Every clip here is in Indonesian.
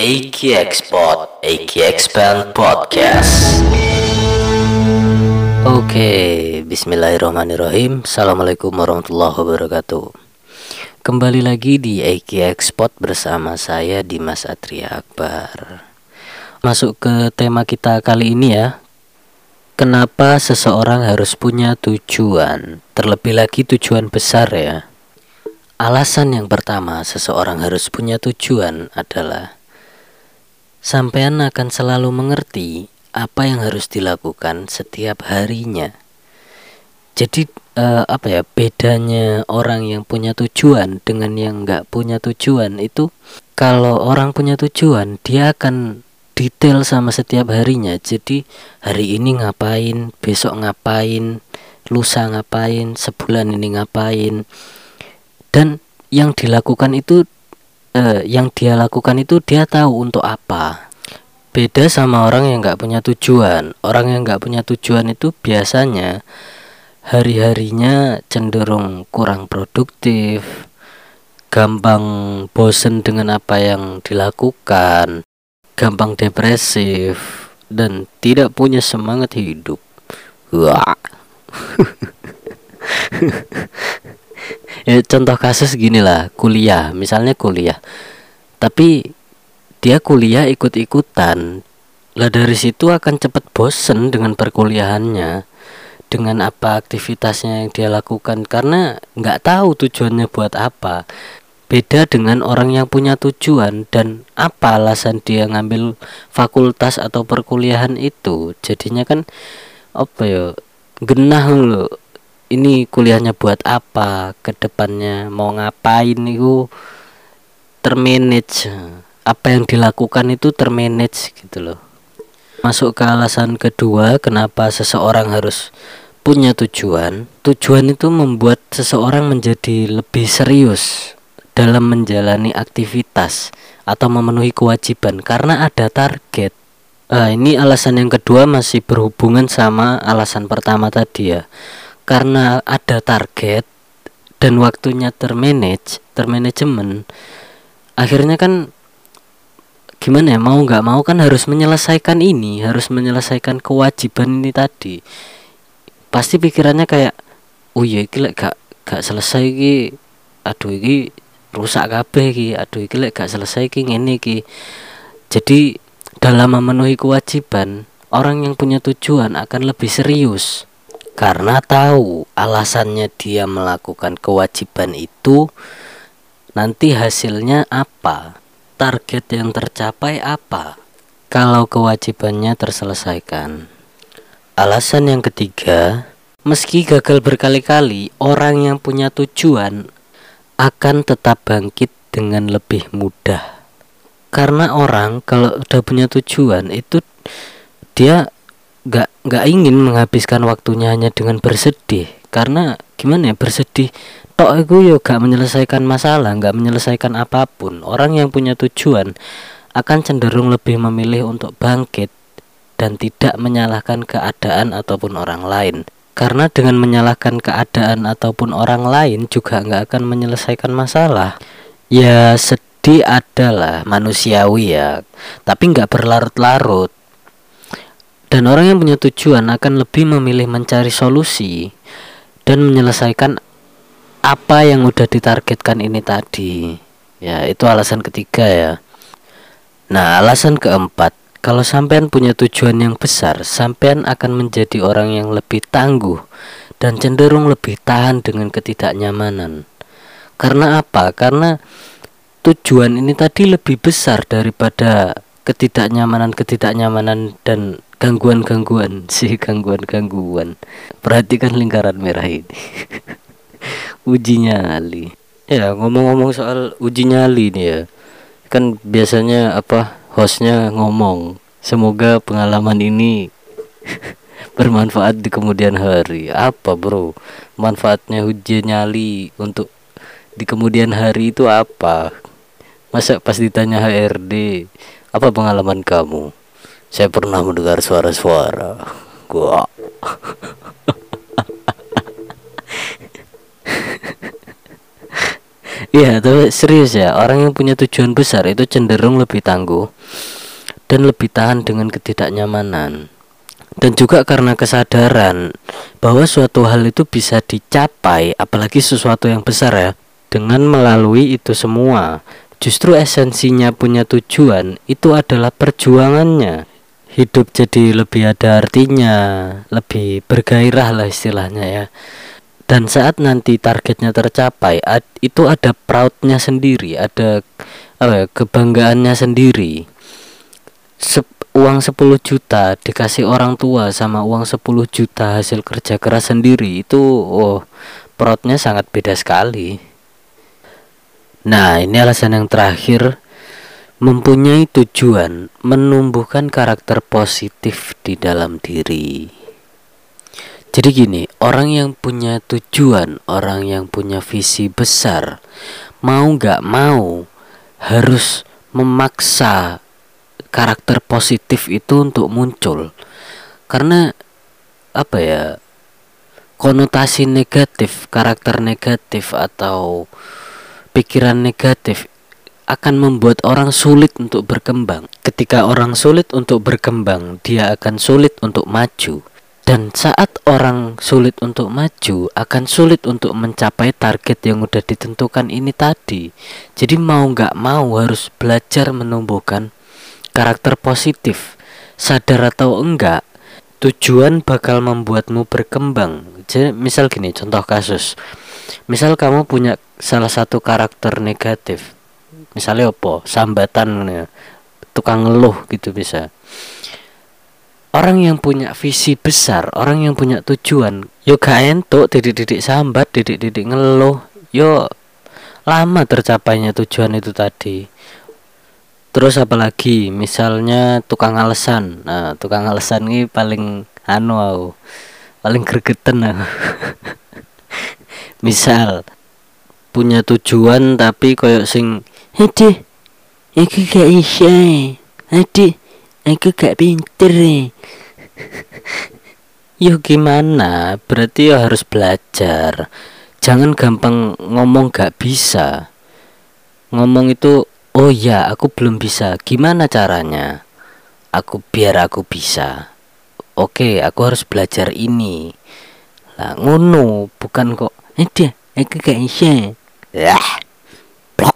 AK Export, Expand Podcast. Oke, Bismillahirrahmanirrahim. Assalamualaikum warahmatullahi wabarakatuh. Kembali lagi di AK Export bersama saya Dimas Atria Akbar. Masuk ke tema kita kali ini ya. Kenapa seseorang harus punya tujuan? Terlebih lagi tujuan besar ya. Alasan yang pertama seseorang harus punya tujuan adalah sampean akan selalu mengerti apa yang harus dilakukan setiap harinya. Jadi eh, apa ya bedanya orang yang punya tujuan dengan yang nggak punya tujuan itu kalau orang punya tujuan dia akan detail sama setiap harinya. Jadi hari ini ngapain, besok ngapain, lusa ngapain, sebulan ini ngapain dan yang dilakukan itu eh, yang dia lakukan itu dia tahu untuk apa. Beda sama orang yang nggak punya tujuan. Orang yang nggak punya tujuan itu biasanya hari-harinya cenderung kurang produktif gampang bosen dengan apa yang dilakukan gampang depresif dan tidak punya semangat hidup. Wah ya contoh kasus gini lah kuliah misalnya kuliah. Tapi dia kuliah ikut-ikutan. Lah dari situ akan cepat bosen dengan perkuliahannya dengan apa aktivitasnya yang dia lakukan. Karena nggak tahu tujuannya buat apa. Beda dengan orang yang punya tujuan dan apa alasan dia ngambil fakultas atau perkuliahan itu. Jadinya kan apa ya genah loh ini kuliahnya buat apa? Ke depannya mau ngapain itu? Termanage. Apa yang dilakukan itu termanage gitu loh. Masuk ke alasan kedua kenapa seseorang harus punya tujuan? Tujuan itu membuat seseorang menjadi lebih serius dalam menjalani aktivitas atau memenuhi kewajiban karena ada target. Nah, ini alasan yang kedua masih berhubungan sama alasan pertama tadi ya karena ada target dan waktunya termanage termanajemen akhirnya kan gimana ya mau nggak mau kan harus menyelesaikan ini harus menyelesaikan kewajiban ini tadi. Pasti pikirannya kayak oh iya lek gak gak selesai iki aduh iki rusak kabeh iki aduh lek gak selesai iki ngene iki. Jadi dalam memenuhi kewajiban orang yang punya tujuan akan lebih serius karena tahu alasannya dia melakukan kewajiban itu nanti hasilnya apa? Target yang tercapai apa? Kalau kewajibannya terselesaikan. Alasan yang ketiga meski gagal berkali-kali orang yang punya tujuan akan tetap bangkit dengan lebih mudah. Karena orang kalau udah punya tujuan itu dia nggak nggak ingin menghabiskan waktunya hanya dengan bersedih. Karena gimana ya bersedih tok itu yo gak menyelesaikan masalah nggak menyelesaikan apa pun. Orang yang punya tujuan akan cenderung lebih memilih untuk bangkit dan tidak menyalahkan keadaan ataupun orang lain. Karena dengan menyalahkan keadaan ataupun orang lain juga nggak akan menyelesaikan masalah. Ya sedih adalah manusiawi ya. Tapi nggak berlarut-larut dan orang yang punya tujuan akan lebih memilih mencari solusi dan menyelesaikan apa yang udah ditargetkan ini tadi. Ya, itu alasan ketiga ya. Nah, alasan keempat, kalau sampean punya tujuan yang besar, sampean akan menjadi orang yang lebih tangguh dan cenderung lebih tahan dengan ketidaknyamanan. Karena apa? Karena tujuan ini tadi lebih besar daripada ketidaknyamanan-ketidaknyamanan dan gangguan-gangguan. Sih gangguan-gangguan. Perhatikan lingkaran merah ini. Uji nyali. Ya ngomong-ngomong soal uji nyali nih ya. Kan biasanya apa hostnya ngomong semoga pengalaman ini bermanfaat di kemudian hari. Apa bro? Manfaatnya uji nyali untuk di kemudian hari itu apa? Masa pas ditanya HRD apa pengalaman kamu saya pernah mendengar suara-suara. Gua. Iya, tapi serius ya, orang yang punya tujuan besar itu cenderung lebih tangguh dan lebih tahan dengan ketidaknyamanan. Dan juga karena kesadaran bahwa suatu hal itu bisa dicapai, apalagi sesuatu yang besar ya, dengan melalui itu semua. Justru esensinya punya tujuan itu adalah perjuangannya. Hidup jadi lebih ada artinya, lebih bergairah lah istilahnya ya. Dan saat nanti targetnya tercapai ad, itu ada proudnya sendiri ada apa ya, kebanggaannya sendiri. Se uang 10 juta dikasih orang tua sama uang 10 juta hasil kerja keras sendiri itu oh proudnya sangat beda sekali nah ini alasan yang terakhir mempunyai tujuan menumbuhkan karakter positif di dalam diri jadi gini, orang yang punya tujuan, orang yang punya visi besar, mau nggak mau harus memaksa karakter positif itu untuk muncul. Karena apa ya? Konotasi negatif, karakter negatif atau pikiran negatif akan membuat orang sulit untuk berkembang. Ketika orang sulit untuk berkembang, dia akan sulit untuk maju. Dan saat orang sulit untuk maju akan sulit untuk mencapai target yang udah ditentukan ini tadi. Jadi mau nggak mau harus belajar menumbuhkan karakter positif. Sadar atau enggak tujuan bakal membuatmu berkembang. Jadi misal gini contoh kasus misal kamu punya salah satu karakter negatif misalnya apa sambatan ya, tukang ngeluh gitu bisa orang yang punya visi besar, orang yang punya tujuan, yo gak entuk didik-didik sambat, didik-didik ngeluh, yo lama tercapainya tujuan itu tadi. Terus apalagi misalnya tukang alasan. Nah, tukang alasan ini paling anu. Paling gregetan aku. Misal punya tujuan tapi koyok sing hede iki gak isa hede aku gak pinter nih Yo gimana? Berarti ya harus belajar. Jangan gampang ngomong gak bisa. Ngomong itu, oh ya aku belum bisa. Gimana caranya? Aku biar aku bisa. Oke, aku harus belajar ini. Lah ngono, bukan kok. Dia, aku gak bisa. Yah. Blok.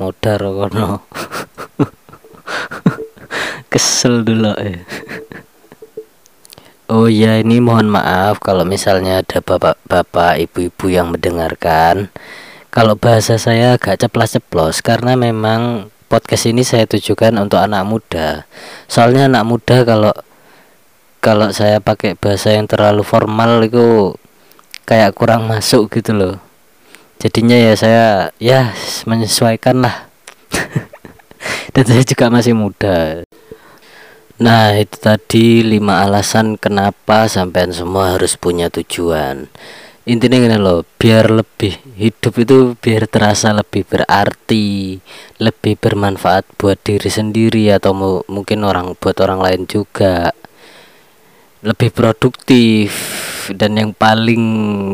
Modar kono. Kesel dulu eh. Oh ya ini mohon maaf kalau misalnya ada bapak-bapak ibu-ibu yang mendengarkan Kalau bahasa saya agak ceplas-ceplos karena memang podcast ini saya tujukan untuk anak muda Soalnya anak muda kalau kalau saya pakai bahasa yang terlalu formal itu kayak kurang masuk gitu loh. Jadinya ya saya ya menyesuaikan lah. Dan saya juga masih muda. Nah itu tadi lima alasan kenapa sampean semua harus punya tujuan. Intinya gini loh biar lebih hidup itu biar terasa lebih berarti Lebih bermanfaat buat diri sendiri atau mungkin orang buat orang lain juga. Lebih produktif dan yang paling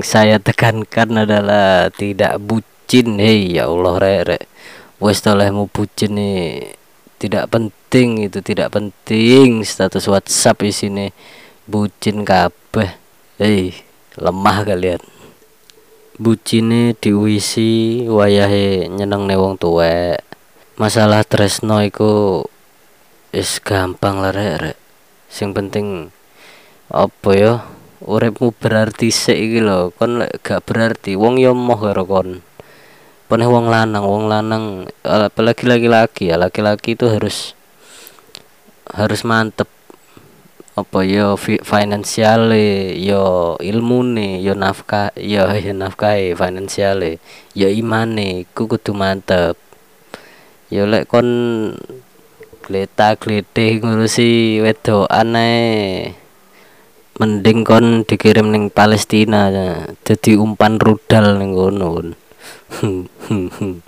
saya tekankan adalah tidak bucin. Hei ya Allah rek rek. Wes mau bucin nih tidak penting itu tidak penting status WhatsApp di sini. Bucin kabeh. Hei lemah kalian. Bucine diuisi wayahe nyeneng wong tuwek. Masalah tresno iku is gampang lah rek, rek. sing penting apa ya uripmu berarti sik iki lho kon gak berarti wong yo moh karo kon. Pernah wong lanang wong lanang apalagi laki-laki ya laki-laki itu harus harus mantep. Apa yo finansial yo ilmu nih yo nafkah yo yo nafkah finansial yo imane ku kudu mantep. Yo lek kon gleta glete ngurusi wedo aneh mending kon dikirim ning Palestina jadi umpan rudal ning kono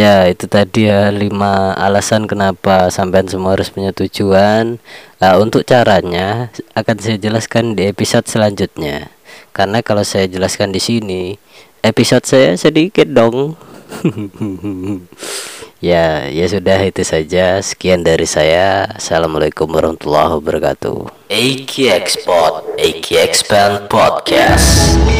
ya itu tadi ya lima alasan kenapa sampean semua harus punya tujuan. Nah, untuk caranya akan saya jelaskan di episode selanjutnya. Karena kalau saya jelaskan di sini episode saya sedikit dong ya ya sudah itu saja. Sekian dari saya. Assalamualaikum warahmatullahi wabarakatuh. AK Export, AK Expand Podcast.